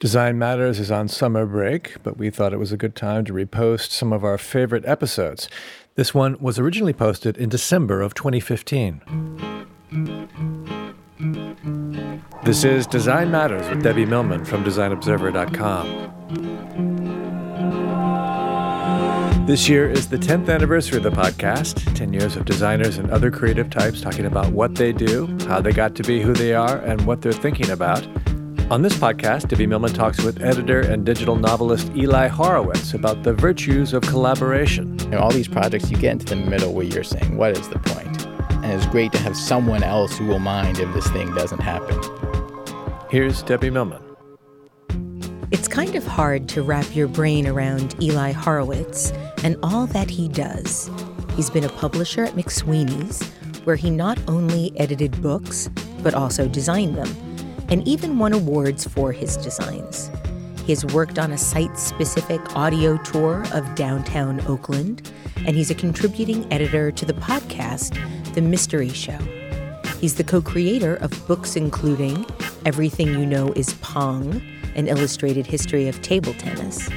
Design Matters is on summer break, but we thought it was a good time to repost some of our favorite episodes. This one was originally posted in December of 2015. This is Design Matters with Debbie Millman from DesignObserver.com. This year is the 10th anniversary of the podcast 10 years of designers and other creative types talking about what they do, how they got to be who they are, and what they're thinking about. On this podcast, Debbie Millman talks with editor and digital novelist Eli Horowitz about the virtues of collaboration. In all these projects, you get into the middle where you're saying, what is the point? And it's great to have someone else who will mind if this thing doesn't happen. Here's Debbie Millman. It's kind of hard to wrap your brain around Eli Horowitz and all that he does. He's been a publisher at McSweeney's, where he not only edited books, but also designed them and even won awards for his designs. He has worked on a site specific audio tour of downtown Oakland, and he's a contributing editor to the podcast, The Mystery Show. He's the co creator of books including Everything You Know is Pong, an illustrated history of table tennis.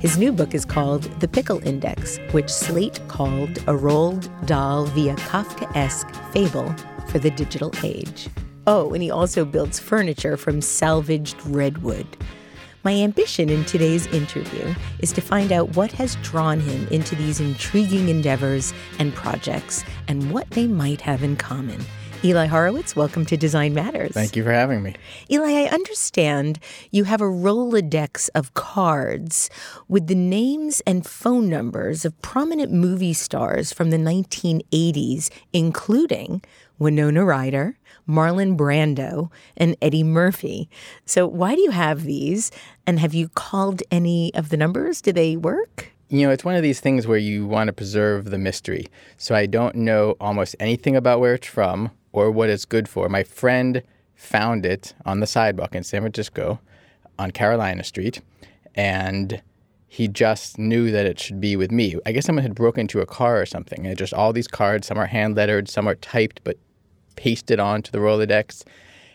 His new book is called The Pickle Index, which Slate called a Roald Dahl via Kafkaesque fable for the digital age. Oh, and he also builds furniture from salvaged redwood. My ambition in today's interview is to find out what has drawn him into these intriguing endeavors and projects and what they might have in common. Eli Horowitz, welcome to Design Matters. Thank you for having me. Eli, I understand you have a Rolodex of cards with the names and phone numbers of prominent movie stars from the 1980s, including Winona Ryder, Marlon Brando, and Eddie Murphy. So, why do you have these? And have you called any of the numbers? Do they work? You know, it's one of these things where you want to preserve the mystery. So, I don't know almost anything about where it's from or what it's good for. My friend found it on the sidewalk in San Francisco on Carolina Street, and he just knew that it should be with me. I guess someone had broken into a car or something, and just all these cards, some are hand lettered, some are typed, but pasted onto the Rolodex.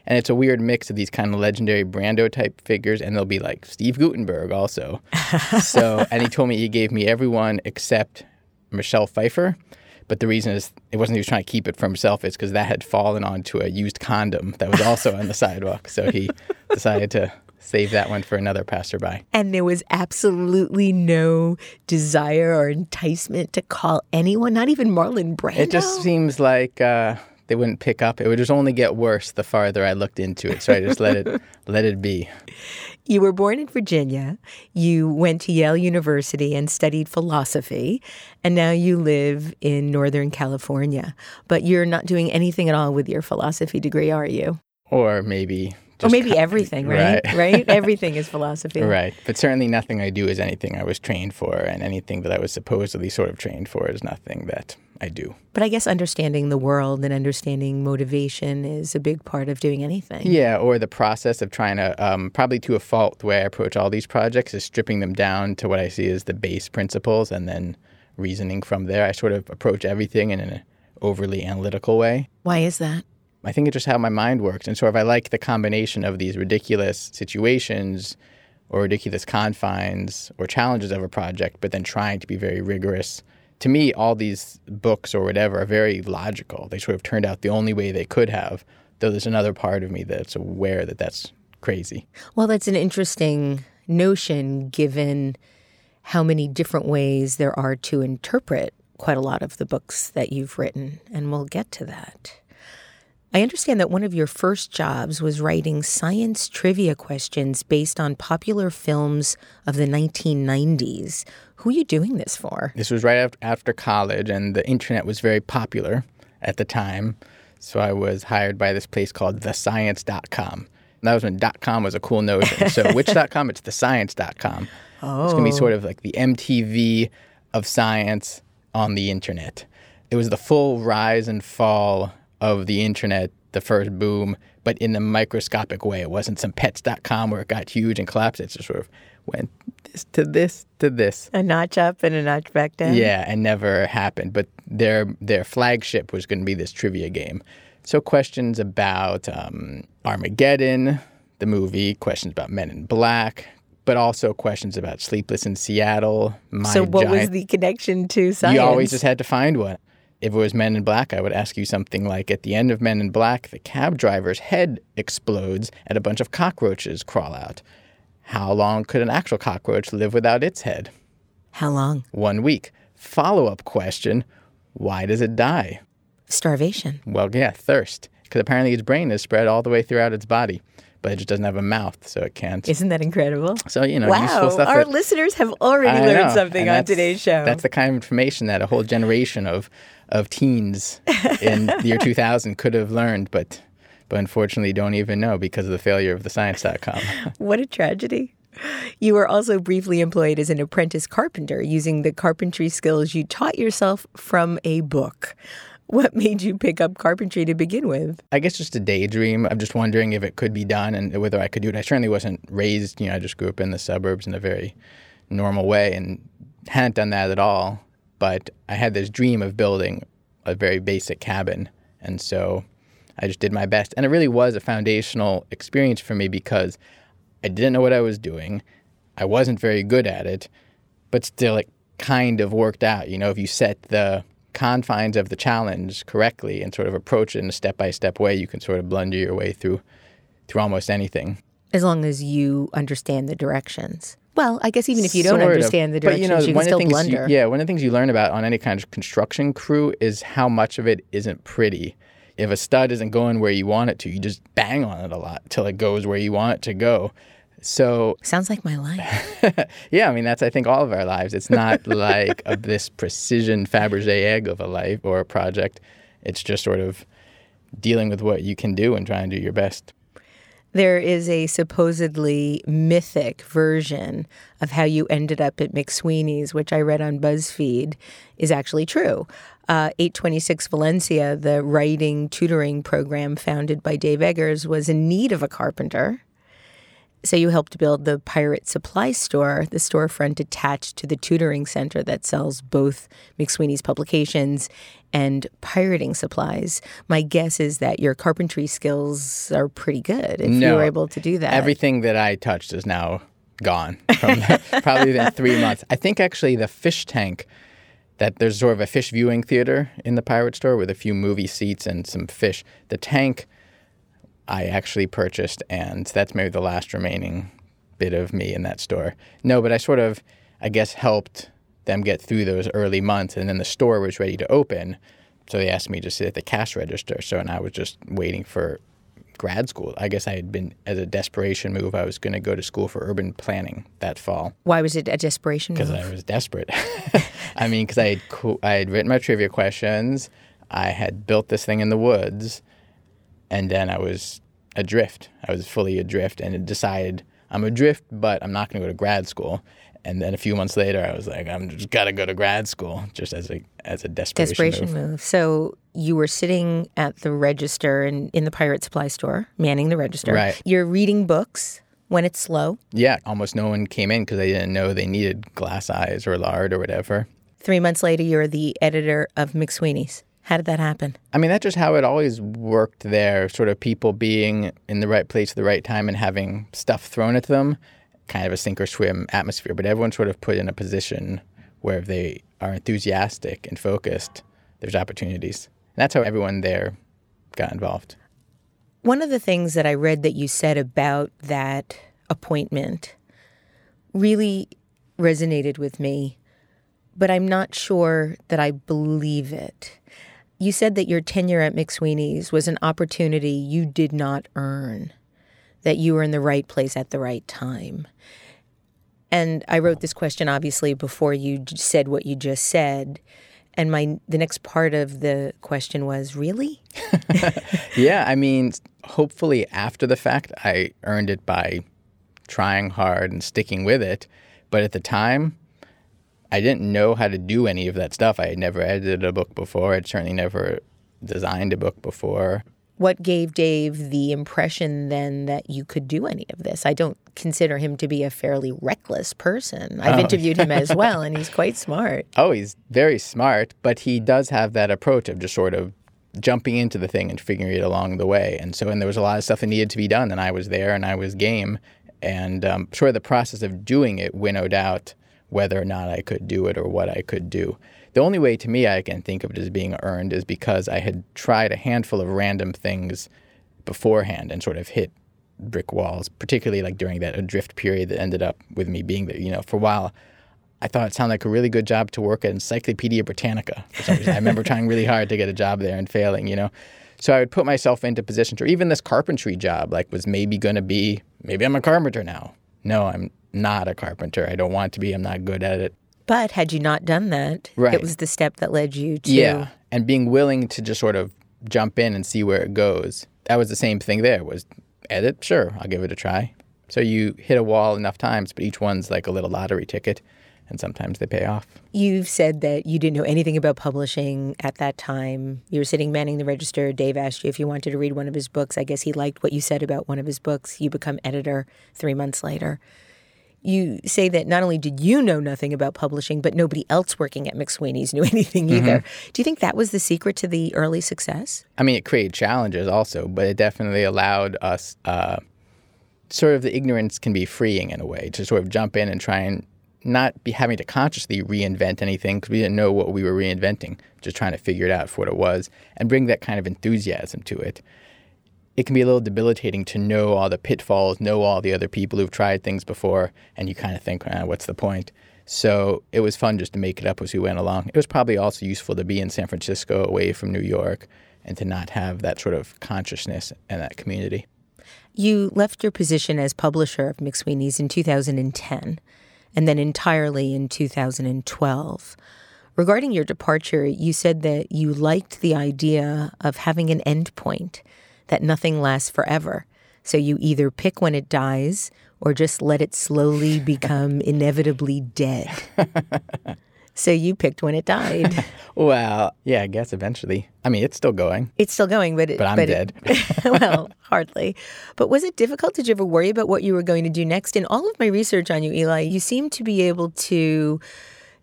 And it's a weird mix of these kind of legendary Brando type figures, and there'll be like Steve Guttenberg also. so, and he told me he gave me everyone except Michelle Pfeiffer. But the reason is it wasn't he was trying to keep it for himself, it's because that had fallen onto a used condom that was also on the sidewalk. So he decided to save that one for another passerby. And there was absolutely no desire or enticement to call anyone, not even Marlon Brando. It just seems like uh, they wouldn't pick up. It would just only get worse the farther I looked into it. So I just let it let it be. You were born in Virginia. You went to Yale University and studied philosophy, and now you live in Northern California. But you're not doing anything at all with your philosophy degree, are you? Or maybe or maybe everything, right? Right. right? Everything is philosophy. Right. But certainly nothing I do is anything I was trained for, and anything that I was supposedly sort of trained for is nothing that I do. But I guess understanding the world and understanding motivation is a big part of doing anything. Yeah, or the process of trying to, um, probably to a fault, the way I approach all these projects is stripping them down to what I see as the base principles and then reasoning from there. I sort of approach everything in an overly analytical way. Why is that? I think it's just how my mind works. And so if I like the combination of these ridiculous situations or ridiculous confines or challenges of a project, but then trying to be very rigorous, to me, all these books or whatever are very logical. They sort of turned out the only way they could have, though there's another part of me that's aware that that's crazy. Well, that's an interesting notion given how many different ways there are to interpret quite a lot of the books that you've written, and we'll get to that. I understand that one of your first jobs was writing science trivia questions based on popular films of the 1990s. Who are you doing this for? This was right after college, and the internet was very popular at the time. So I was hired by this place called thescience.com. That was when .com was a cool notion. So which .com? It's thescience.com. Oh. It's going to be sort of like the MTV of science on the internet. It was the full rise and fall of the internet, the first boom, but in a microscopic way. It wasn't some pets.com where it got huge and collapsed. It just sort of went this to this to this. A notch up and a notch back down. Yeah, and never happened. But their their flagship was going to be this trivia game. So questions about um, Armageddon, the movie, questions about Men in Black, but also questions about Sleepless in Seattle. So, what was the connection to science? You always just had to find one. If it was Men in Black, I would ask you something like At the end of Men in Black, the cab driver's head explodes and a bunch of cockroaches crawl out. How long could an actual cockroach live without its head? How long? One week. Follow up question Why does it die? Starvation. Well, yeah, thirst. Because apparently its brain is spread all the way throughout its body, but it just doesn't have a mouth, so it can't. Isn't that incredible? so, you know, wow, our that- listeners have already learned know, something on today's show. That's the kind of information that a whole generation of of teens in the year 2000 could have learned, but but unfortunately don't even know because of the failure of the science.com. What a tragedy. You were also briefly employed as an apprentice carpenter using the carpentry skills you taught yourself from a book. What made you pick up carpentry to begin with? I guess just a daydream. I'm just wondering if it could be done and whether I could do it. I certainly wasn't raised, you know, I just grew up in the suburbs in a very normal way and hadn't done that at all. But I had this dream of building a very basic cabin. And so I just did my best. And it really was a foundational experience for me because I didn't know what I was doing. I wasn't very good at it, but still it kind of worked out. You know, if you set the confines of the challenge correctly and sort of approach it in a step-by-step way, you can sort of blunder your way through through almost anything. As long as you understand the directions. Well, I guess even if you don't Sort of. understand the But, directions, you, know, you, can still things you- yeah, one of the things you learn about on any kind of construction crew is how much of it isn't pretty. If a stud isn't going where you want it to, you just bang on it a lot till it goes where you want it to go. So Sounds like my life. yeah, I mean that's I think all of our lives. It's not like a, this precision Fabergé egg of a life or a project. It's just sort of dealing with what you can do and trying to do your best. There is a supposedly mythic version of how you ended up at McSweeney's, which I read on BuzzFeed, is actually true. Uh, 826 Valencia, the writing tutoring program founded by Dave Eggers, was in need of a carpenter. So you helped build the Pirate Supply Store, the storefront attached to the tutoring center that sells both McSweeney's publications and pirating supplies. My guess is that your carpentry skills are pretty good if you were able to do that. Everything that I touched is now gone from probably within three months. I think actually the fish tank that there's sort of a fish viewing theater in the pirate store with a few movie seats and some fish. The tank I actually purchased, and that's maybe the last remaining bit of me in that store. No, but I sort of, I guess, helped them get through those early months, and then the store was ready to open. So they asked me to sit at the cash register. So, and I was just waiting for grad school. I guess I had been, as a desperation move, I was going to go to school for urban planning that fall Why was it a desperation because? I was desperate. I mean, because I had co- I had written my trivia questions, I had built this thing in the woods, and then I was adrift. I was fully adrift, and decided I'm adrift, but I'm not going to go to grad school. And then a few months later, I was like, I'm just gotta go to grad school, just as a as a desperation, Desperation move. move. So you were sitting at the register in, in the pirate supply store, manning the register. Right. You're reading books when it's slow. Yeah, almost no one came in because they didn't know they needed glass eyes or lard or whatever. Three months later, you're the editor of McSweeney's. How did that happen? I mean, that's just how it always worked there. Sort of people being in the right place at the right time and having stuff thrown at them, kind of a sink or swim atmosphere. But everyone's sort of put in a position where if they are enthusiastic and focused, there's opportunities. And that's how everyone there got involved. One of the things that I read that you said about that appointment really resonated with me, but I'm not sure that I believe it. You said that your tenure at McSweeney's was an opportunity you did not earn, that you were in the right place at the right time. And I wrote this question obviously before you said what you just said. And my the next part of the question was, really? Yeah, I mean, hopefully after the fact, I earned it by trying hard and sticking with it. But at the time, I didn't know how to do any of that stuff. I had never edited a book before. I'd certainly never designed a book before. What gave Dave the impression then that you could do any of this? I don't consider him to be a fairly reckless person. I've interviewed him as well, and he's quite smart. Oh, he's very smart, but he does have that approach of just sort of jumping into the thing and figuring it along the way. And so, and there was a lot of stuff that needed to be done, and I was there and I was game. And um, sort of the process of doing it winnowed out whether or not I could do it or what I could do. The only way to me I can think of it as being earned is because I had tried a handful of random things beforehand and sort of hit brick walls, particularly like during that adrift period that ended up with me being there. You know, for a while, I thought it sounded like a really good job to work at Encyclopedia Britannica. I remember trying really hard to get a job there and failing, you know. So I would put myself into positions, or even this carpentry job, like was maybe going to be, maybe I'm a carpenter now. No, I'm not a carpenter. I don't want to be. I'm not good at it. But had you not done that, Right. it was the step that led you to. Yeah, and being willing to just sort of jump in and see where it goes. That was the same thing there. Was edit? Sure, I'll give it a try. So you hit a wall enough times, but each one's like a little lottery ticket, and sometimes they pay off. You've said that you didn't know anything about publishing at that time. You were sitting manning the register. Dave asked you if you wanted to read one of his books. I guess he liked what you said about one of his books. You become editor three months later. You say that not only did you know nothing about publishing, but nobody else working at McSweeney's knew anything either. Do you think that was the secret to the early success? I mean, it created challenges also, but it definitely allowed us. Uh, sort of the ignorance can be freeing in a way to sort of jump in and try and not be having to consciously reinvent anything because we didn't know what we were reinventing, just trying to figure it out for what it was and bring that kind of enthusiasm to it. It can be a little debilitating to know all the pitfalls, know all the other people who've tried things before, and you kind of think, ah, what's the point? So it was fun just to make it up as we went along. It was probably also useful to be in San Francisco away from New York and to not have that sort of consciousness and that community. You left your position as publisher of McSweeney's in 2010 and then entirely in 2012. Regarding your departure, you said that you liked the idea of having an end point, that nothing lasts forever. So you either pick when it dies or just let it slowly become inevitably dead. so you picked when it died. Well, yeah, I guess eventually. I mean, it's still going. It's still going, but it, But I'm it- dead. well, hardly. But was it difficult? Did you ever worry about what you were going to do next? In all of my research on you, Eli, you seem to be able to,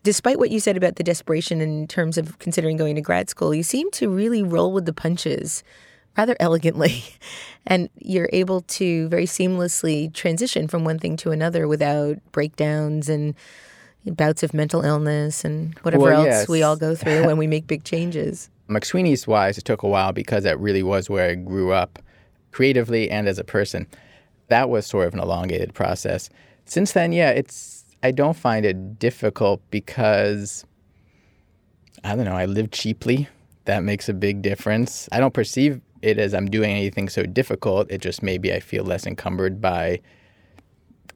despite what you said about the desperation in terms of considering going to grad school, you seem to really roll with the punches rather elegantly. And you're able to very seamlessly transition from one thing to another without breakdowns and bouts of mental illness and whatever Well, else yes. we all go through when we make big changes. McSweeney's wise, it took a while because that really was where I grew up creatively and as a person. That was sort of an elongated process. Since then, yeah, it's I don't find it difficult because I don't know, I live cheaply. That makes a big difference. I don't perceive it as I'm doing anything so difficult. It just maybe I feel less encumbered by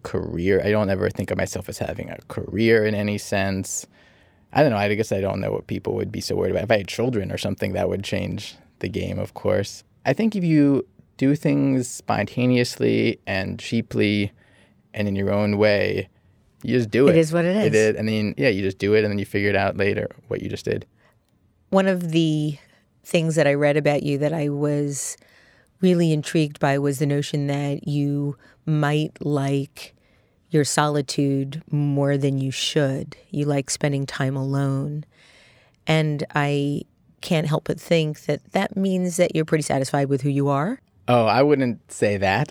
career. I don't ever think of myself as having a career in any sense. I don't know. I guess I don't know what people would be so worried about. If I had children or something, that would change the game, of course. I think if you do things spontaneously and cheaply and in your own way, you just do it. It is what it It is. is. And then, yeah, you just do it and then you figure it out later what you just did. One of the things that I read about you that I was really intrigued by was the notion that you might like your solitude more than you should. You like spending time alone. And I can't help but think that that means that you're pretty satisfied with who you are. Oh, I wouldn't say that.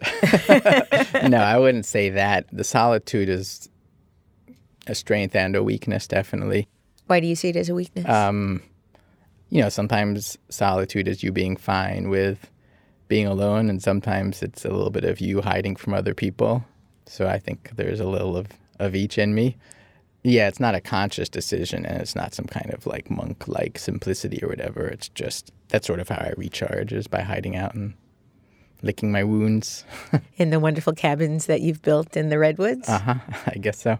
no, I wouldn't say that. The solitude is a strength and a weakness, definitely. Why do you see it as a weakness? Um, you know, sometimes solitude is you being fine with being alone, and sometimes it's a little bit of you hiding from other people. So I think there's a little of, of each in me. Yeah, it's not a conscious decision, and it's not some kind of like monk like simplicity or whatever. It's just that's sort of how I recharge is by hiding out and licking my wounds. in the wonderful cabins that you've built in the redwoods? uh huh. I guess so.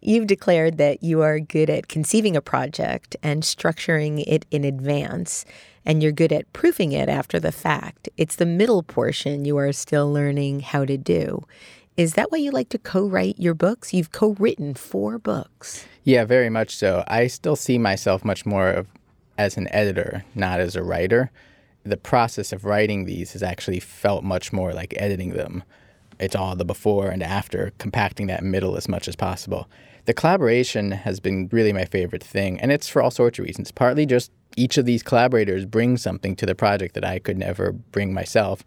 You've declared that you are good at conceiving a project and structuring it in advance, and you're good at proofing it after the fact. It's the middle portion you are still learning how to do. Is that why you like to co write your books? You've co written four books. Yeah, very much so. I still see myself much more of, as an editor, not as a writer. The process of writing these has actually felt much more like editing them. it's all the before and after, compacting that middle as much as possible. The collaboration has been really my favorite thing, and it's for all sorts of reasons. Partly just each of these collaborators brings something to the project that I could never bring myself.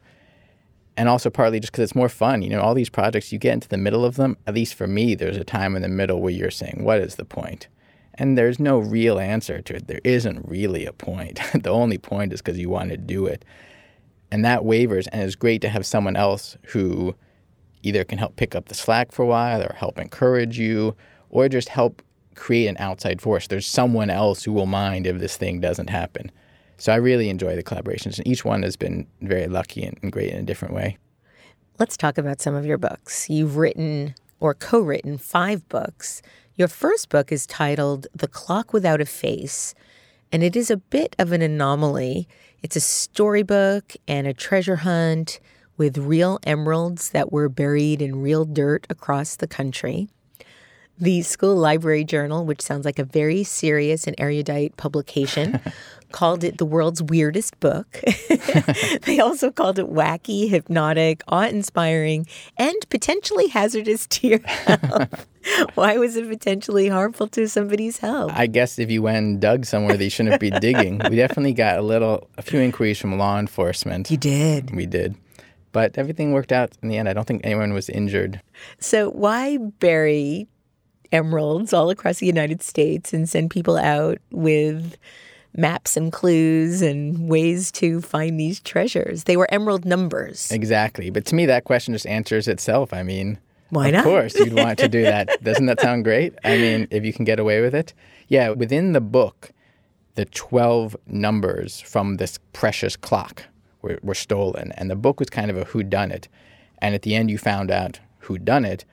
And also partly just because it's more fun. You know, all these projects, you get into the middle of them, at least for me, there's a time in the middle where you're saying, what is the point? And there's no real answer to it. There isn't really a point. the only point is because you want to do it. And that wavers, and it's great to have someone else who either can help pick up the slack for a while or help encourage you or just help create an outside force. There's someone else who will mind if this thing doesn't happen. So I really enjoy the collaborations, and each one has been very lucky and, great in a different way. Let's talk about some of your books. You've written or co written five books. Your first book is titled The Clock Without a Face, and it is a bit of an anomaly. It's a storybook and a treasure hunt with real emeralds that were buried in real dirt across the country. The School Library Journal, which sounds like a very serious and erudite publication, called it the world's weirdest book. they also called it wacky, hypnotic, awe inspiring, and potentially hazardous to your health. Why was it potentially harmful to somebody's health? I guess if you went and dug somewhere they shouldn't be digging. We definitely got a little, a few inquiries from law enforcement. You did. We did. But everything worked out in the end. I don't think anyone was injured. So, why bury emeralds all across the United States and send people out with maps and clues and ways to find these treasures. They were emerald numbers. Exactly. But to me, that question just answers itself. I mean, why of not? Of course, you'd want to do that. Doesn't that sound great? I mean, if you can get away with it. Yeah, within the book, the 12 numbers from this precious clock were, were stolen. And the book was kind of a who done it. And at the end, you found out who done it,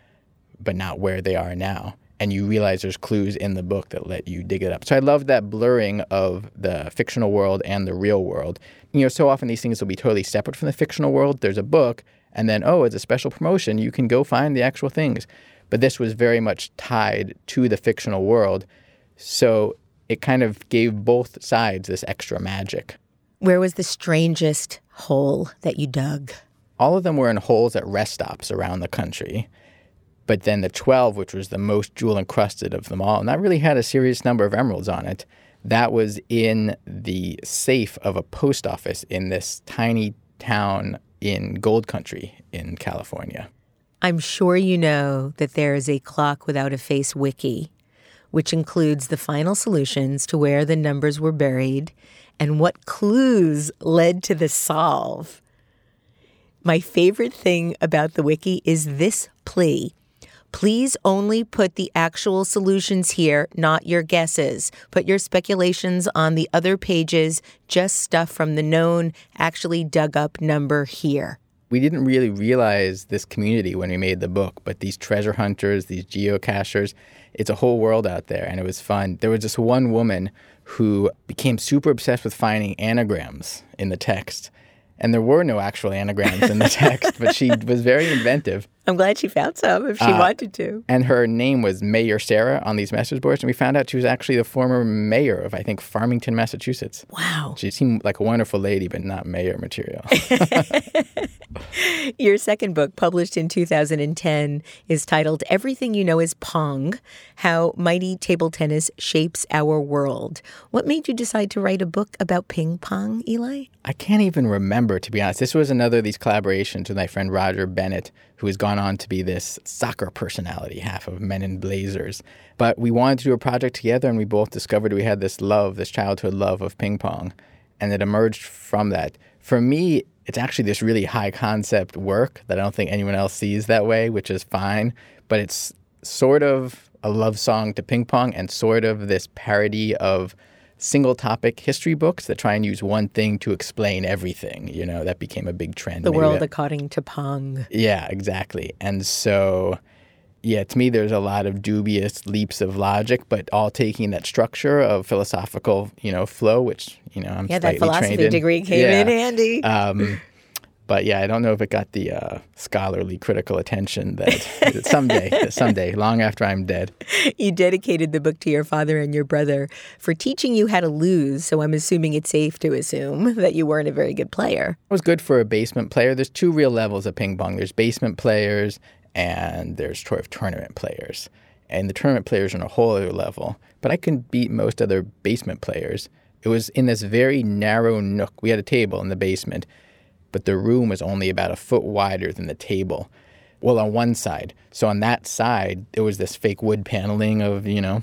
but not where they are now and you realize there's clues in the book that let you dig it up. So I love that blurring of the fictional world and the real world. You know, so often these things will be totally separate from the fictional world. There's a book, and then, oh, it's a special promotion. You can go find the actual things. But this was very much tied to the fictional world. So it kind of gave both sides this extra magic. Where was the strangest hole that you dug? All of them were in holes at rest stops around the country. But then the 12, which was the most jewel encrusted of them all, and that really had a serious number of emeralds on it, that was in the safe of a post office in this tiny town in Gold Country in California. I'm sure you know that there is a Clock Without a Face wiki, which includes the final solutions to where the numbers were buried and what clues led to the solve. My favorite thing about the wiki is this plea Please only put the actual solutions here, not your guesses. Put your speculations on the other pages, just stuff from the known, actually dug up number here. We didn't really realize this community when we made the book, but these treasure hunters, these geocachers, it's a whole world out there, and it was fun. There was this one woman who became super obsessed with finding anagrams in the text. And there were no actual anagrams in the text, but she was very inventive. I'm glad she found some if she uh, wanted to. And her name was Mayor Sarah on these message boards. And we found out she was actually the former mayor of, I think, Farmington, Massachusetts. Wow. She seemed like a wonderful lady, but not mayor material. Your second book, published in 2010, is titled Everything You Know is Pong How Mighty Table Tennis Shapes Our World. What made you decide to write a book about ping pong, Eli? I can't even remember, to be honest. This was another of these collaborations with my friend Roger Bennett, who has gone on to be this soccer personality, half of Men in Blazers. But we wanted to do a project together, and we both discovered we had this love, this childhood love of ping pong. And it emerged from that. For me, it's actually this really high concept work that I don't think anyone else sees that way, which is fine. But it's sort of a love song to ping pong and sort of this parody of single topic history books that try and use one thing to explain everything. You know, that became a big trend. The world that, according to Pong. Yeah, exactly. And so, yeah, to me, there's a lot of dubious leaps of logic, but all taking that structure of philosophical, you know, flow, which, you know, I'm yeah, that philosophy trained degree came yeah. in handy. Um, But yeah, I don't know if it got the uh, scholarly critical attention that someday, someday, long after I'm dead. You dedicated the book to your father and your brother for teaching you how to lose. So I'm assuming it's safe to assume that you weren't a very good player. It was good for a basement player. There's two real levels of ping pong. There's basement players and there's sort of tournament players. And the tournament players are on a whole other level. But I can beat most other basement players. It was in this very narrow nook. We had a table in the basement but the room was only about a foot wider than the table. Well, on one side. So on that side, there was this fake wood paneling of, you know,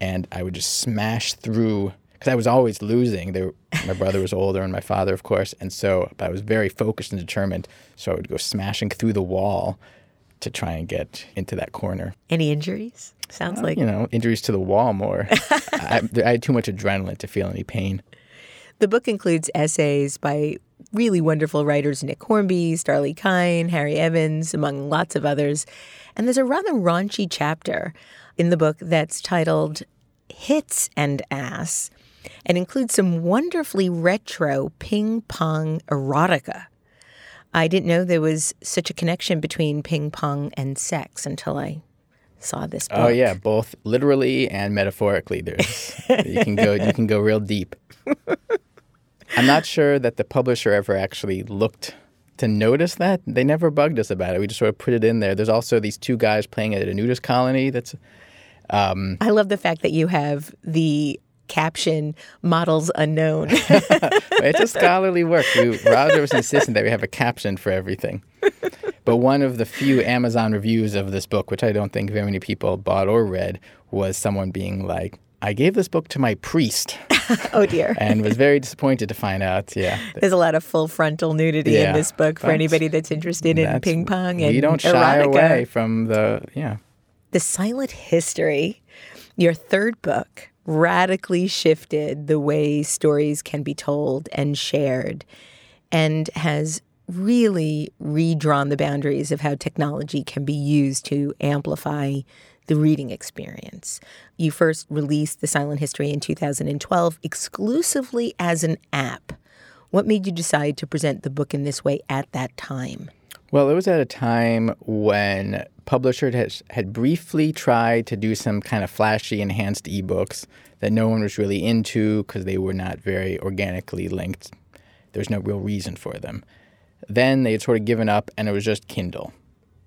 and I would just smash through because I was always losing. Were, my brother was older and my father, of course. And so I was very focused and determined. So I would go smashing through the wall to try and get into that corner. Any injuries? Sounds uh, like. You know, injuries to the wall more. I, I had too much adrenaline to feel any pain. The book includes essays by really wonderful writers Nick Hornby, Starlee Kine, Harry Evans, among lots of others. And there's a rather raunchy chapter in the book that's titled Hits and Ass and includes some wonderfully retro ping pong erotica. I didn't know there was such a connection between ping pong and sex until I saw this oh, book. Oh yeah, both literally and metaphorically. There's you can go you can go real deep. I'm not sure that the publisher ever actually looked to notice that. They never bugged us about it. We just sort of put it in there. There's also these two guys playing at a nudist colony. That's. Um, I love the fact that you have the caption models unknown. it's a scholarly work. We, Roger was insistent that we have a caption for everything. But one of the few Amazon reviews of this book, which I don't think very many people bought or read, was someone being like, I gave this book to my priest. oh dear. and was very disappointed to find out. Yeah. There's a lot of full frontal nudity yeah, in this book for anybody that's interested in ping pong and We don't shy erotica. away from the yeah. The Silent History, your third book, radically shifted the way stories can be told and shared and has really redrawn the boundaries of how technology can be used to amplify the reading experience. You first released The Silent History in 2012 exclusively as an app. What made you decide to present the book in this way at that time? Well, it was at a time when publishers had, had briefly tried to do some kind of flashy enhanced ebooks that no one was really into because they were not very organically linked. There was no real reason for them. Then they had sort of given up and it was just Kindle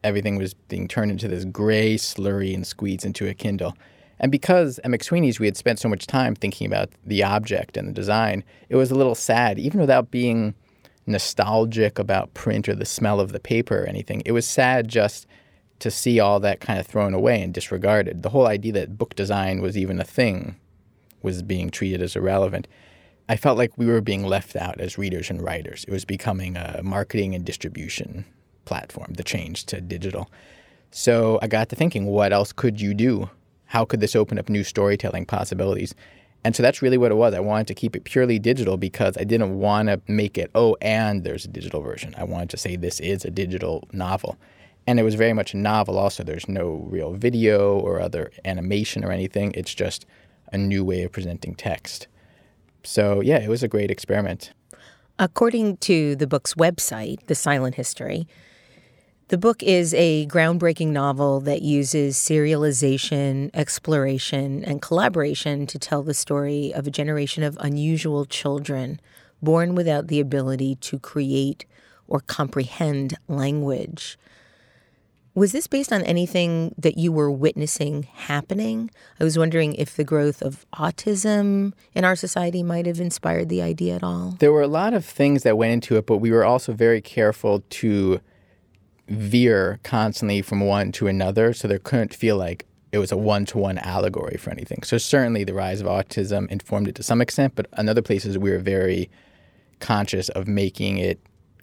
everything was being turned into this gray slurry and squeezed into a Kindle. And because at McSweeney's we had spent so much time thinking about the object and the design, it was a little sad, even without being nostalgic about print or the smell of the paper or anything. It was sad just to see all that kind of thrown away and disregarded. The whole idea that book design was even a thing was being treated as irrelevant. I felt like we were being left out as readers and writers. It was becoming a marketing and distribution platform, the change to digital. So I got to thinking, what else could you do? How could this open up new storytelling possibilities? And so that's really what it was. I wanted to keep it purely digital because I didn't want to make it, oh, and there's a digital version. I wanted to say this is a digital novel. And it was very much a novel also. There's no real video or other animation or anything. It's just a new way of presenting text. So, yeah, it was a great experiment. According to the book's website, The Silent History, the book is a groundbreaking novel that uses serialization, exploration, and collaboration to tell the story of a generation of unusual children born without the ability to create or comprehend language. Was this based on anything that you were witnessing happening? I was wondering if the growth of autism in our society might have inspired the idea at all. There were a lot of things that went into it, but we were also very careful to veer constantly from one to another, so there couldn't feel like it was a one to one allegory for anything. So certainly the rise of autism informed it to some extent, but in other places we were very conscious of making it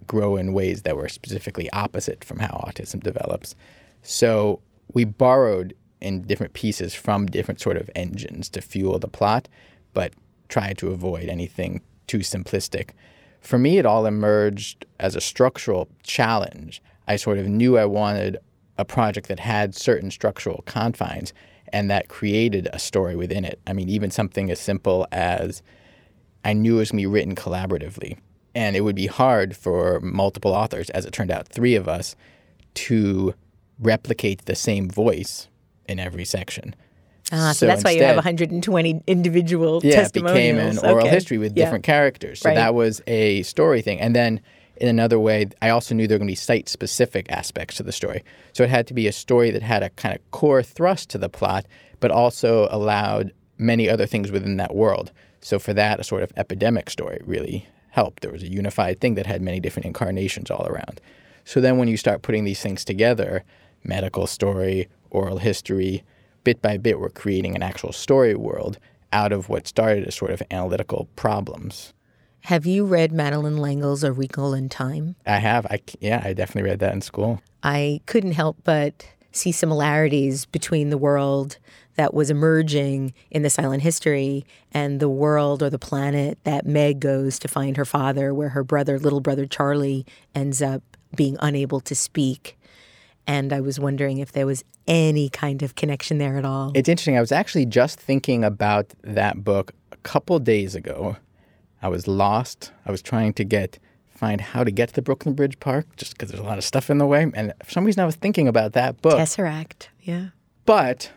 grow in ways that were specifically opposite from how autism develops. So we borrowed in different pieces from different sort of engines to fuel the plot, but tried to avoid anything too simplistic. For me, it all emerged as a structural challenge I sort of knew I wanted a project that had certain structural confines and that created a story within it. I mean, even something as simple as I knew it was going to be written collaboratively. And it would be hard for multiple authors, as it turned out, three of us, to replicate the same voice in every section. Ah, so, that's why you have 120 individual yeah, testimonials. it became an oral Okay. history with Yeah. different characters. So Right. that was a story thing. And then in another way, I also knew there were going to be site specific aspects to the story. So it had to be a story that had a kind of core thrust to the plot, but also allowed many other things within that world. So for that, a sort of epidemic story really helped. There was a unified thing that had many different incarnations all around. So then when you start putting these things together, medical story, oral history, bit by bit, we're creating an actual story world out of what started as sort of analytical problems. Have you read Madeleine L'Engle's A Wrinkle in Time? I have, I yeah, I definitely read that in school. I couldn't help but see similarities between the world that was emerging in the silent history and the world or the planet that Meg goes to find her father, where her brother, little brother Charlie, ends up being unable to speak. And I was wondering if there was any kind of connection there at all. It's interesting. I was actually just thinking about that book a couple days ago. I was lost. I was trying to get find how to get to the Brooklyn Bridge Park just because there's a lot of stuff in the way. And for some reason, I was thinking about that book. Tesseract, yeah. But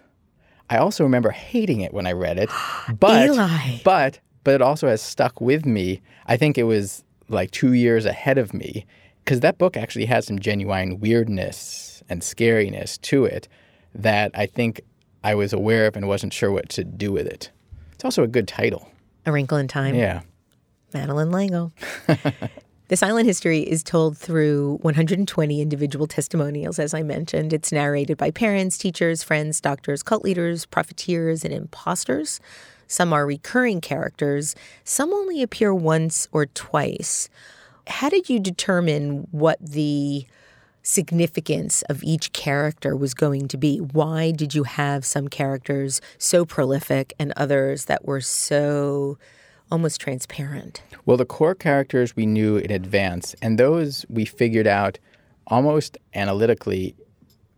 I also remember hating it when I read it. But Eli. but but it also has stuck with me. I think it was like 2 years ahead of me cuz that book actually has some genuine weirdness and scariness to it that I think I was aware of and wasn't sure what to do with it. It's also a good title. A Wrinkle in Time. Yeah. Madeleine L'Engle. the silent history is told through 120 individual testimonials, as I mentioned. It's narrated by parents, teachers, friends, doctors, cult leaders, profiteers, and imposters. Some are recurring characters, some only appear once or twice. How did you determine what the significance of each character was going to be? Why did you have some characters so prolific and others that were so almost transparent? Well, the core characters we knew in advance, and those we figured out almost analytically.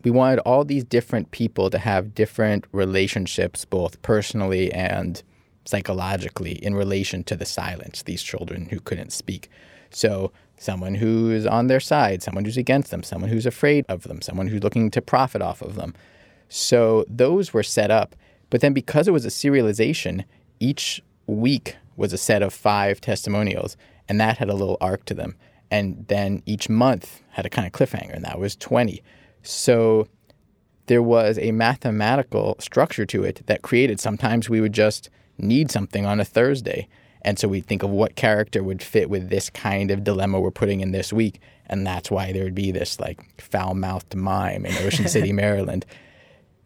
We wanted all these different people to have different relationships, both personally and psychologically, in relation to the silence, these children who couldn't speak. So, someone who is on their side, someone who's against them, someone who's afraid of them, someone who's looking to profit off of them. So, those were set up. But then, because it was a serialization, each week was a set of five testimonials, and that had a little arc to them. And then each month had a kind of cliffhanger, and that was 20. So there was a mathematical structure to it that created sometimes we would just need something on a Thursday. And so we'd think of what character would fit with this kind of dilemma we're putting in this week. And that's why there would be this like foul mouthed mime in Ocean City, Maryland.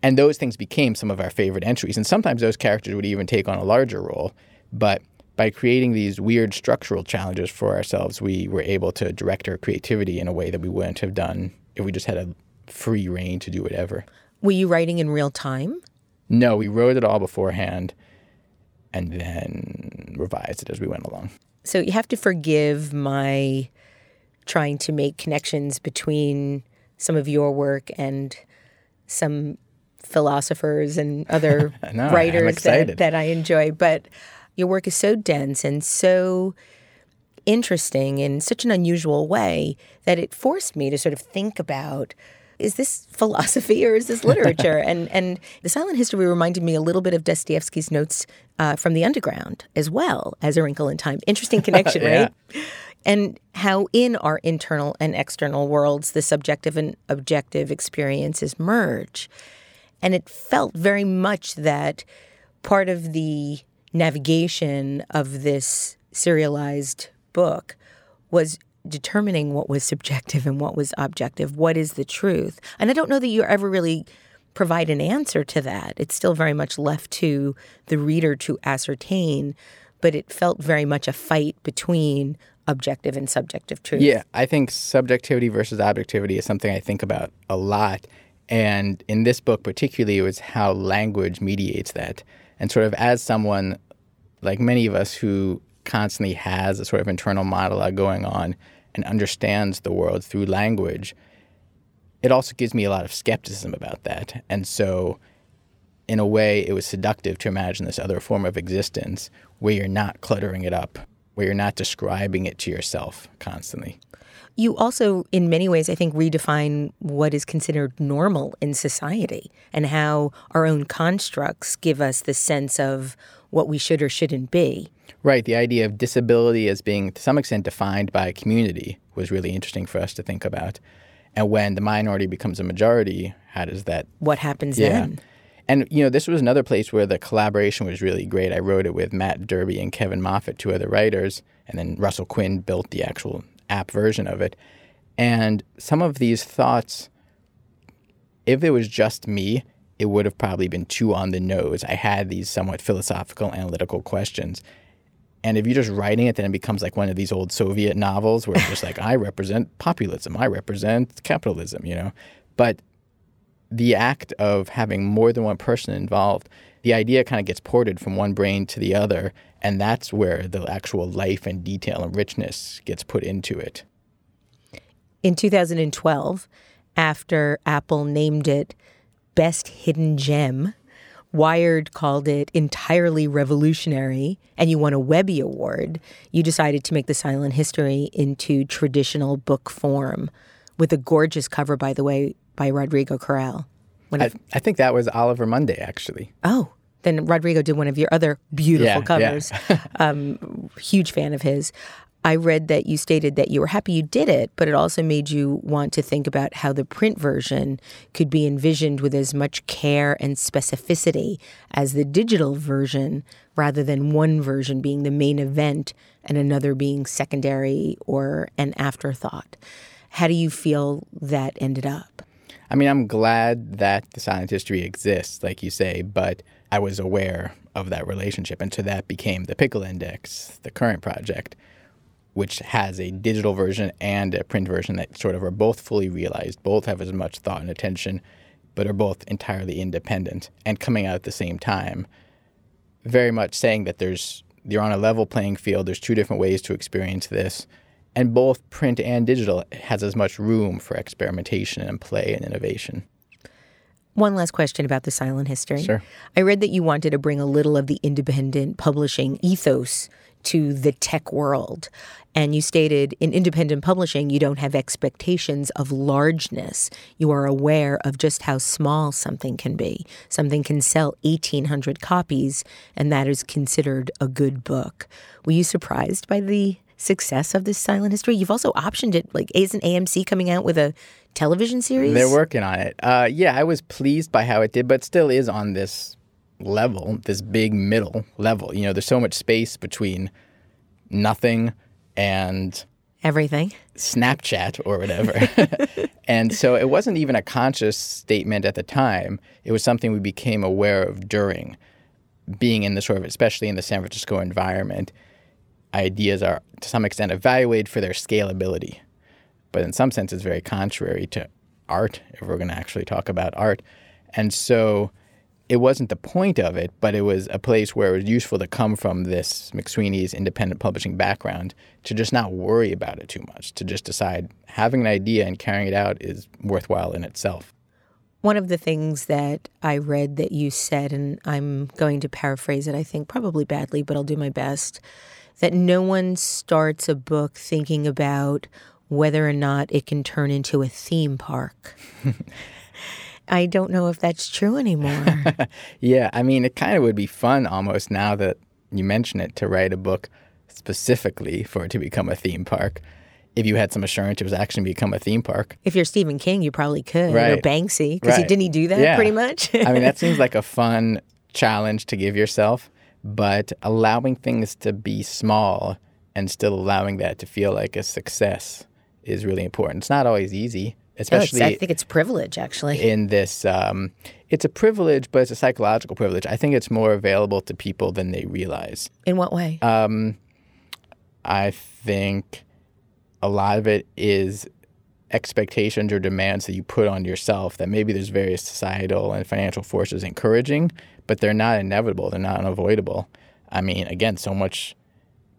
And those things became some of our favorite entries. And sometimes those characters would even take on a larger role. But by creating these weird structural challenges for ourselves, we were able to direct our creativity in a way that we wouldn't have done if we just had a free reign to do whatever. Were you writing in real time? No, we wrote it all beforehand and then revised it as we went along. So you have to forgive my trying to make connections between some of your work and some philosophers and other No, writers that, that I enjoy. But your work is so dense and so interesting in such an unusual way that it forced me to sort of think about is this philosophy or is this literature? and and the silent history reminded me a little bit of Dostoevsky's notes uh, from the underground as well as A Wrinkle in Time. Interesting connection, Yeah. right? And how in our internal and external worlds the subjective and objective experiences merge. And it felt very much that part of the navigation of this serialized book was determining what was subjective and what was objective. What is the truth? And I don't know that you ever really provide an answer to that. It's still very much left to the reader to ascertain, but it felt very much a fight between objective and subjective truth. Yeah, I think subjectivity versus objectivity is something I think about a lot. And in this book, particularly, it was how language mediates that. And sort of as someone, like many of us, who constantly has a sort of internal monologue going on and understands the world through language, it also gives me a lot of skepticism about that. And so, in a way, it was seductive to imagine this other form of existence where you're not cluttering it up where you're not describing it to yourself constantly. You also, in many ways, I think, redefine what is considered normal in society and how our own constructs give us the sense of what we should or shouldn't be. Right. The idea of disability as being, to some extent, defined by a community was really interesting for us to think about. And when the minority becomes a majority, how does that? What happens Yeah. then? And you know, this was another place where the collaboration was really great. I wrote it with Matt Derby and Kevin Moffett, two other writers, and then Russell Quinn built the actual app version of it. And some of these thoughts, if it was just me, it would have probably been too on the nose. I had these somewhat philosophical, analytical questions. And if you're just writing it, then it becomes like one of these old Soviet novels where it's just like, I represent populism, I represent capitalism, you know? But the act of having more than one person involved, the idea kind of gets ported from one brain to the other, and that's where the actual life and detail and richness gets put into it. In 2012, after Apple named it Best Hidden Gem, Wired called it entirely revolutionary, and you won a Webby Award, you decided to make the silent history into traditional book form with a gorgeous cover, by the way, by Rodrigo Corral. One I, of, I think that was Oliver Munday, actually. oh, then Rodrigo did one of your other beautiful Yeah, yeah. covers. um, huge fan of his. I read that you stated that you were happy you did it, but it also made you want to think about how the print version could be envisioned with as much care and specificity as the digital version, rather than one version being the main event and another being secondary or an afterthought. How do you feel that ended up? I mean, I'm glad that the silent history exists, like you say, but I was aware of that relationship. And so that became the Pickle Index, the current project, which has a digital version and a print version that sort of are both fully realized, both have as much thought and attention, but are both entirely independent and coming out at the same time. Very much saying that there's you're on a level playing field. There's two different ways to experience this, and both print and digital has as much room for experimentation and play and innovation. One last question about the silent history. Sure. I read that you wanted to bring a little of the independent publishing ethos to the tech world. And you stated in independent publishing, you don't have expectations of largeness. You are aware of just how small something can be. Something can sell 1,800 copies, and that is considered a good book. Were you surprised by the success of this silent history? You've also optioned it. Like, isn't AMC coming out with a television series? They're working on it. Uh, yeah, I was pleased by how it did, but still is on this level, this big middle level. You know, there's so much space between nothing and Everything. Snapchat or whatever. and so it wasn't even a conscious statement at the time. It was something we became aware of during being in the sort of, especially in the San Francisco environment. Ideas are to some extent evaluated for their scalability, but in some sense, it's very contrary to art if we're going to actually talk about art. And so it wasn't the point of it, but it was a place where it was useful to come from this McSweeney's independent publishing background to just not worry about it too much, to just decide having an idea and carrying it out is worthwhile in itself. One of the things that I read that you said, and I'm going to paraphrase it, I think probably badly, but I'll do my best, that no one starts a book thinking about whether or not it can turn into a theme park. I don't know if that's true anymore. Yeah, I mean, it kind of would be fun almost now that you mention it to write a book specifically for it to become a theme park. If you had some assurance it was actually become a theme park. if you're Stephen King, you probably could, Right. or Right. Banksy, because he didn't he do that Yeah. pretty much? I mean, that seems like a fun challenge to give yourself, but allowing things to be small and still allowing that to feel like a success is really important. It's not always easy, No, especially I think it's privilege, actually. in this um, it's a privilege but it's a psychological privilege i think it's more available to people than they realize In what way? i think a lot of it is expectations or demands that you put on yourself that maybe there's various societal and financial forces encouraging but they're not inevitable they're not unavoidable i mean again so much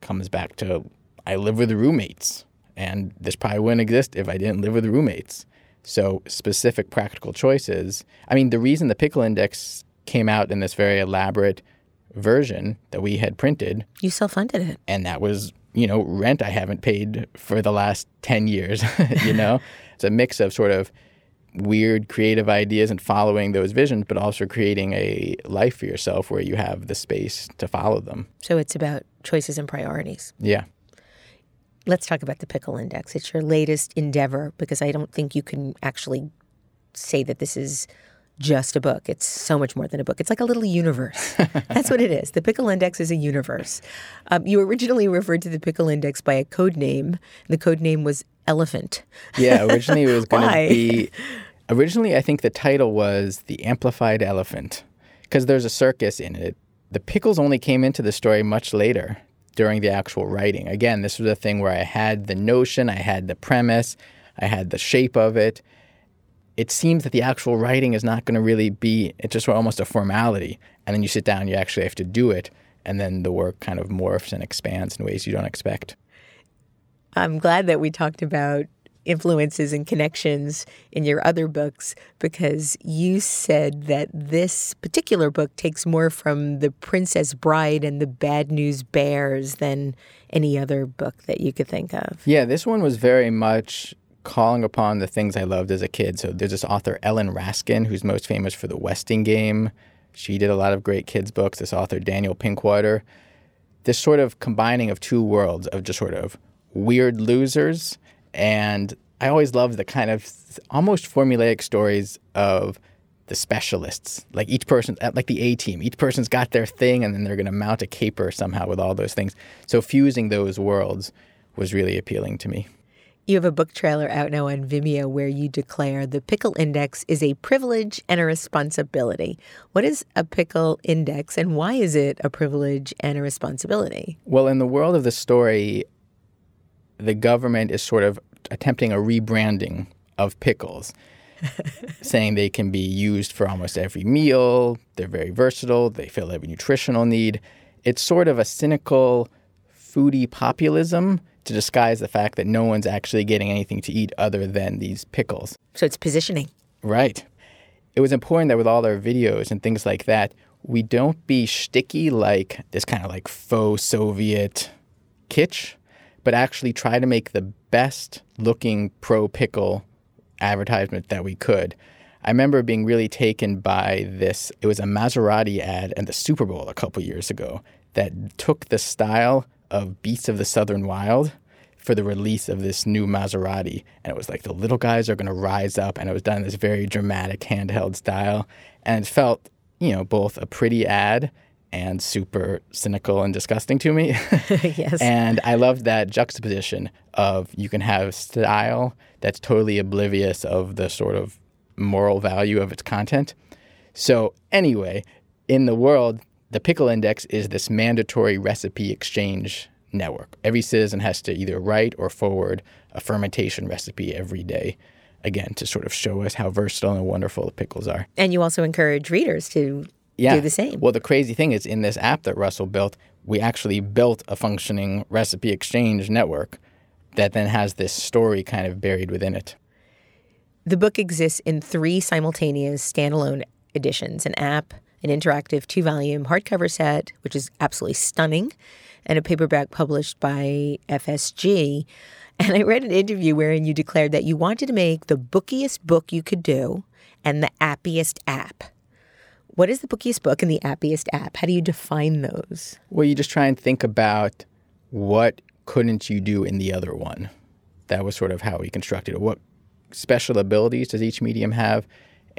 comes back to i live with roommates and this probably wouldn't exist if i didn't live with roommates so specific practical choices i mean the reason the pickle index came out in this very elaborate version that we had printed you self funded it. and that was you know, rent I haven't paid for the last 10 years, you know? it's a mix of sort of weird creative ideas and following those visions, but also creating a life for yourself where you have the space to follow them. So it's about choices and priorities. Yeah. Let's talk about the Pickle Index. It's your latest endeavor because I don't think you can actually say that this is just a book. It's so much more than a book. It's like a little universe. That's what it is. The Pickle Index is a universe. Um, you originally referred to the Pickle Index by a code name. The code name was Elephant. Yeah, originally it was going to be. Originally, I think the title was The Amplified Elephant because there's a circus in it. The pickles only came into the story much later during the actual writing. Again, this was a thing where I had the notion, I had the premise, I had the shape of it, it seems that the actual writing is not going to really be, it's just almost a formality. And then you sit down, you actually have to do it. And then the work kind of morphs and expands in ways you don't expect. I'm glad that we talked about influences and connections in your other books because you said that this particular book takes more from The Princess Bride and The Bad News Bears than any other book that you could think of. Yeah, this one was very much calling upon the things I loved as a kid. So there's this author, Ellen Raskin, who's most famous for The Westing Game. She did a lot of great kids' books. This author, Daniel Pinkwater. This sort of combining of two worlds of just sort of weird losers. And I always loved the kind of almost formulaic stories of the specialists. Like each person, like the A team, each person's got their thing and then they're going to mount a caper somehow with all those things. So fusing those worlds was really appealing to me. You have a book trailer out now on Vimeo where you declare the pickle index is a privilege and a responsibility. What is a pickle index and why is it a privilege and a responsibility? Well, in the world of the story, the government is sort of attempting a rebranding of pickles, saying they can be used for almost every meal, they're very versatile, they fill every nutritional need. It's sort of a cynical foodie populism to disguise the fact that no one's actually getting anything to eat other than these pickles. So it's positioning. Right. It was important that with all our videos and things like that, we don't be sticky like this kind of like faux Soviet kitsch, but actually try to make the best looking pro pickle advertisement that we could. I remember being really taken by this. It was a Maserati ad at the Super Bowl a couple years ago that took the style of Beasts of the Southern Wild for the release of this new Maserati. And it was like the little guys are going to rise up. And it was done in this very dramatic handheld style. And it felt, you know, both a pretty ad and super cynical and disgusting to me. yes. And I loved that juxtaposition of you can have style that's totally oblivious of the sort of moral value of its content. So, anyway, in the world, the Pickle Index is this mandatory recipe exchange network. Every citizen has to either write or forward a fermentation recipe every day, again, to sort of show us how versatile and wonderful the pickles are. And you also encourage readers to yeah. do the same. Well, the crazy thing is, in this app that Russell built, we actually built a functioning recipe exchange network that then has this story kind of buried within it. The book exists in three simultaneous standalone editions an app, an interactive two volume hardcover set, which is absolutely stunning, and a paperback published by FSG. And I read an interview wherein you declared that you wanted to make the bookiest book you could do and the appiest app. What is the bookiest book and the appiest app? How do you define those? Well, you just try and think about what couldn't you do in the other one. That was sort of how we constructed it. What special abilities does each medium have?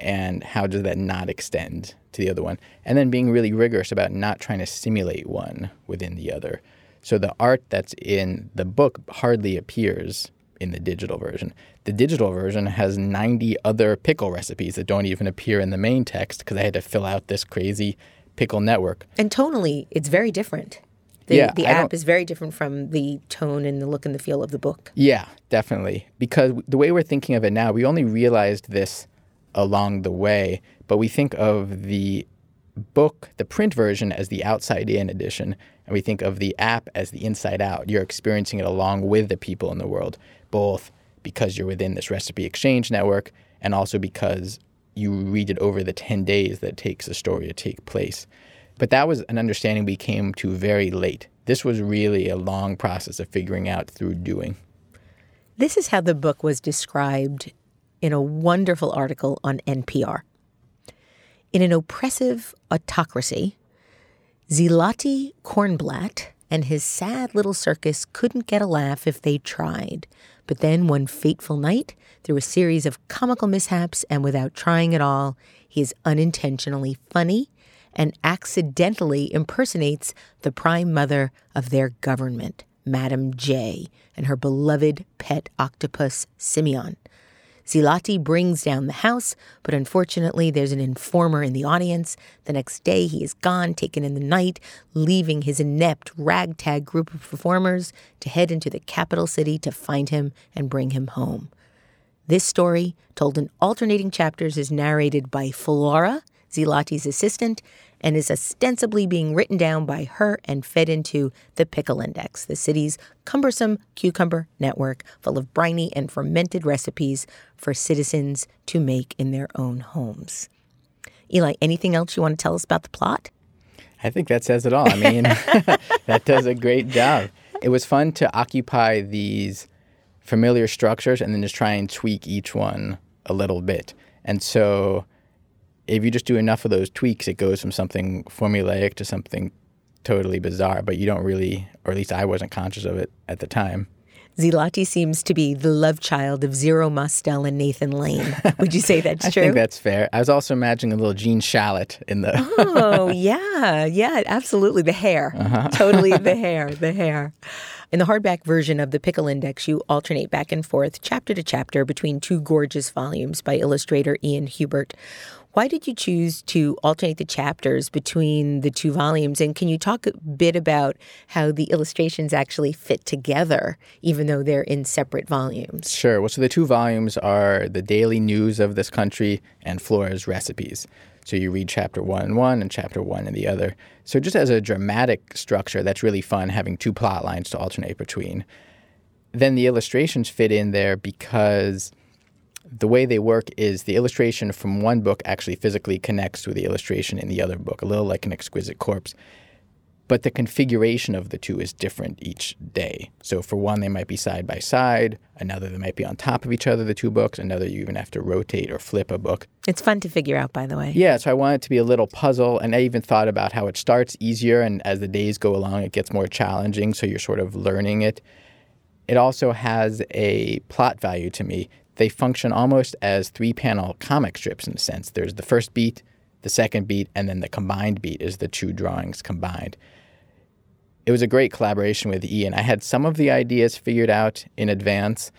And how does that not extend to the other one? And then being really rigorous about not trying to simulate one within the other. So the art that's in the book hardly appears in the digital version. The digital version has 90 other pickle recipes that don't even appear in the main text because I had to fill out this crazy pickle network. And tonally, it's very different. The, yeah, the app is very different from the tone and the look and the feel of the book. Yeah, definitely. Because the way we're thinking of it now, we only realized this along the way. But we think of the book, the print version, as the outside in edition, and we think of the app as the inside out. You're experiencing it along with the people in the world, both because you're within this recipe exchange network and also because you read it over the 10 days that it takes the story to take place. But that was an understanding we came to very late. this was really a long process of figuring out through doing. This is how the book was described in a wonderful article on NPR. In an oppressive autocracy, Zlati Kornblatt and his sad little circus couldn't get a laugh if they tried. But then one fateful night, through a series of comical mishaps and without trying at all, he is unintentionally funny and accidentally impersonates the prime mother of their government, Madam J, and her beloved pet octopus, Simeon. Zlati brings down the house, but unfortunately, there's an informer in the audience. The next day, he is gone, taken in the night, leaving his inept ragtag group of performers to head into the capital city to find him and bring him home. This story, told in alternating chapters, is narrated by Flora, Zlati's assistant, and is ostensibly being written down by her and fed into the Pickle Index, the city's cumbersome cucumber network full of briny and fermented recipes for citizens to make in their own homes. Eli, anything else you want to tell us about the plot? I think that says it all. I mean, that does a great job. It was fun to occupy these familiar structures and then just try and tweak each one a little bit. And so if you just do enough of those tweaks, it goes from something formulaic to something totally bizarre, but you don't really, or at least I wasn't conscious of it at the time. Zlati seems to be the love child of Zero Mostel and Nathan Lane. Would you say that's true? I think that's fair. I was also imagining a little Gene Shalit in the. oh, yeah. Yeah, absolutely. The hair. Uh-huh. Totally the hair. The hair. In the hardback version of the Pickle Index, you alternate back and forth, chapter to chapter, between two gorgeous volumes by illustrator Ian Huebert. Why did you choose to alternate the chapters between the two volumes? And can you talk a bit about how the illustrations actually fit together, even though they're in separate volumes? Sure. Well, so the two volumes are the daily news of this country and Flora's recipes. So you read chapter one in one and chapter one in the other. So just as a dramatic structure, that's really fun having two plot lines to alternate between. Then the illustrations fit in there because the way they work is the illustration from one book actually physically connects to the illustration in the other book, a little like an exquisite corpse. But the configuration of the two is different each day. So for one, they might be side by side. Another, they might be on top of each other, the two books. Another, you even have to rotate or flip a book. It's fun to figure out, by the way. Yeah, so I want it to be a little puzzle. And I even thought about how it starts easier, and as the days go along, it gets more challenging. So you're sort of learning it. It also has a plot value to me they function almost as three panel comic strips in a sense. There's the first beat, the second beat, and then the combined beat is the two drawings combined. It was a great collaboration with Ian. I had some of the ideas figured out in advance.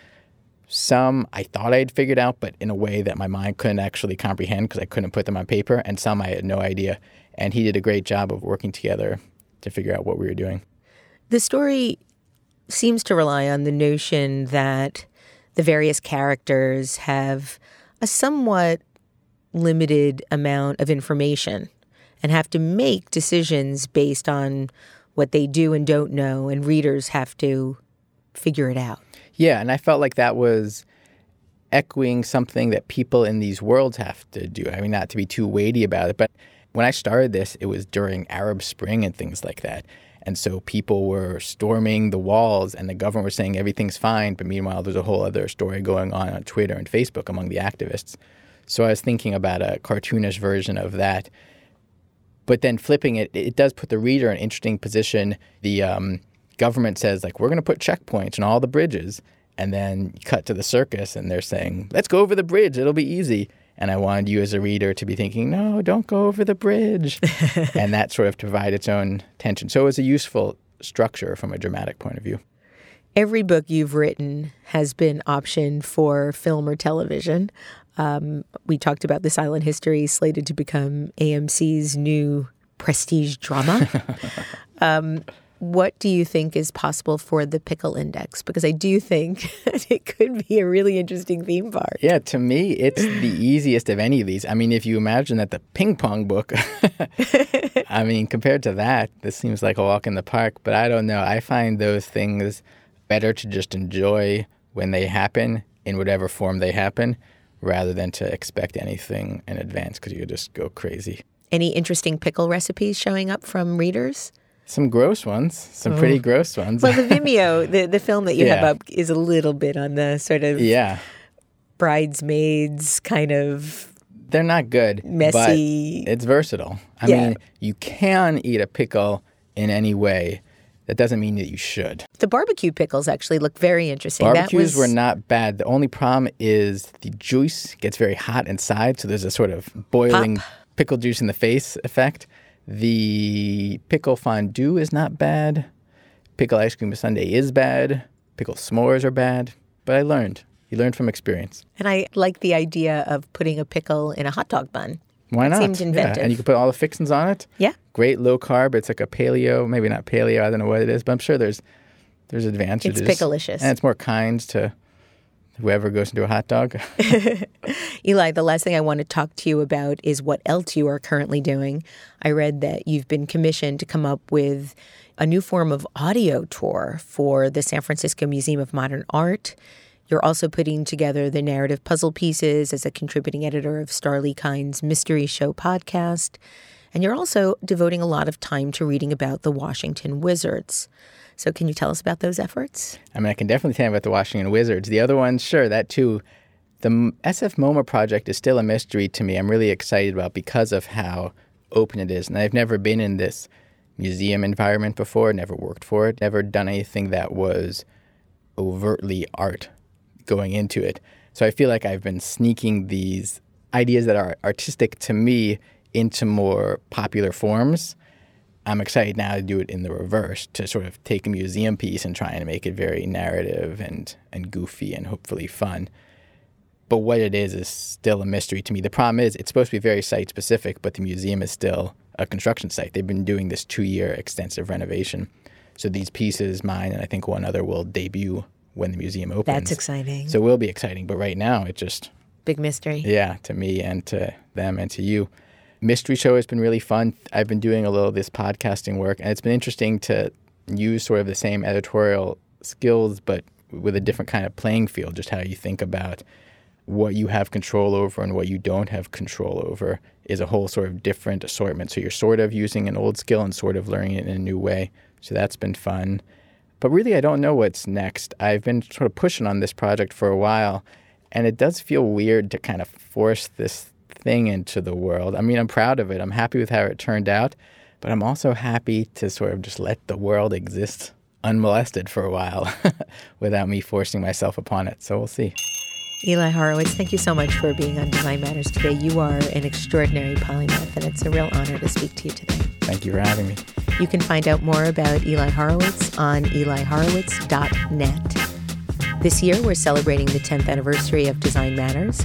Some I thought I had figured out, but in a way that my mind couldn't actually comprehend because I couldn't put them on paper. And some I had no idea. And he did a great job of working together to figure out what we were doing. The story seems to rely on the notion that the various characters have a somewhat limited amount of information and have to make decisions based on what they do and don't know, and readers have to figure it out. Yeah, and I felt like that was echoing something that people in these worlds have to do. I mean, not to be too weighty about it, but when I started this, it was during Arab Spring and things like that. And so people were storming the walls, and the government was saying everything's fine. But meanwhile, there's a whole other story going on on Twitter and Facebook among the activists. So I was thinking about a cartoonish version of that. But then flipping it, it does put the reader in an interesting position. The um, government says, like, we're going to put checkpoints on all the bridges. And then cut to the circus, and they're saying, let's go over the bridge. It'll be easy. And I wanted you as a reader to be thinking, no, don't go over the bridge. and that sort of provide its own tension. So it was a useful structure from a dramatic point of view. Every book you've written has been optioned for film or television. Um, we talked about the silent history slated to become AMC's new prestige drama. um, what do you think is possible for the pickle index? Because I do think it could be a really interesting theme park. Yeah, to me, it's the easiest of any of these. I mean, if you imagine that the ping pong book, I mean, compared to that, this seems like a walk in the park. But I don't know. I find those things better to just enjoy when they happen in whatever form they happen rather than to expect anything in advance because you just go crazy. Any interesting pickle recipes showing up from readers? Some gross ones, some pretty oh. gross ones. Well, the Vimeo, the, the film that you have up is a little bit on the sort of yeah, bridesmaids kind of they're not good. Messy. But it's versatile. I Yeah. mean, you can eat a pickle in any way. That doesn't mean that you should. the barbecue pickles actually look very interesting. That Barbecues was- were not bad. The only problem is the juice gets very hot inside, so there's a sort of boiling pickle juice in the face effect. The pickle fondue is not bad. Pickle ice cream sundae is bad. Pickle s'mores are bad. But I learned. You learn from experience. And I like the idea of putting a pickle in a hot dog bun. Why not? seemed Yeah, inventive. And you can put all the fixings on it. Yeah. Great low carb. It's like a paleo, maybe not paleo. I don't know what it is, but I'm sure there's there's advantages. picklelicious. and it's more kind to whoever goes into a hot dog. Eli, the last thing I want to talk to you about is what else you are currently doing. I read that you've been commissioned to come up with a new form of audio tour for the San Francisco Museum of Modern Art. You're also putting together the narrative puzzle pieces as a contributing editor of Starlee Kine's Mystery Show podcast. And you're also devoting a lot of time to reading about the Washington Wizards. So, can you tell us about those efforts? I mean, I can definitely tell you about the Washington Wizards. The other ones, sure, that too. The SF MoMA project is still a mystery to me. I'm really excited about because of how open it is. And I've never been in this museum environment before, never worked for it, never done anything that was overtly art going into it. So I feel like I've been sneaking these ideas that are artistic to me into more popular forms. I'm excited now to do it in the reverse, to sort of take a museum piece and try and make it very narrative and, and goofy and hopefully fun. But what it is is still a mystery to me. The problem is it's supposed to be very site specific, but the museum is still a construction site. They've been doing this two year extensive renovation. So these pieces, mine and I think one other, will debut when the museum opens. That's exciting. So it will be exciting. But right now, it just Big mystery. yeah, to me and to them and to you. Mystery show has been really fun. I've been doing a little of this podcasting work, and it's been interesting to use sort of the same editorial skills, but with a different kind of playing field, just how you think about what you have control over and what you don't have control over is a whole sort of different assortment. So you're sort of using an old skill and sort of learning it in a new way. So that's been fun. But really, I don't know what's next. I've been sort of pushing on this project for a while, and it does feel weird to kind of force this thing into the world. I mean, I'm proud of it. I'm happy with how it turned out, but I'm also happy to sort of just let the world exist unmolested for a while without me forcing myself upon it. So we'll see. Eli Horowitz, thank you so much for being on Design Matters today. You are an extraordinary polymath, and it's a real honor to speak to you today. Thank you for having me. You can find out more about Eli Horowitz on elihorowitz.net. This year, we're celebrating the 10th anniversary of Design Matters.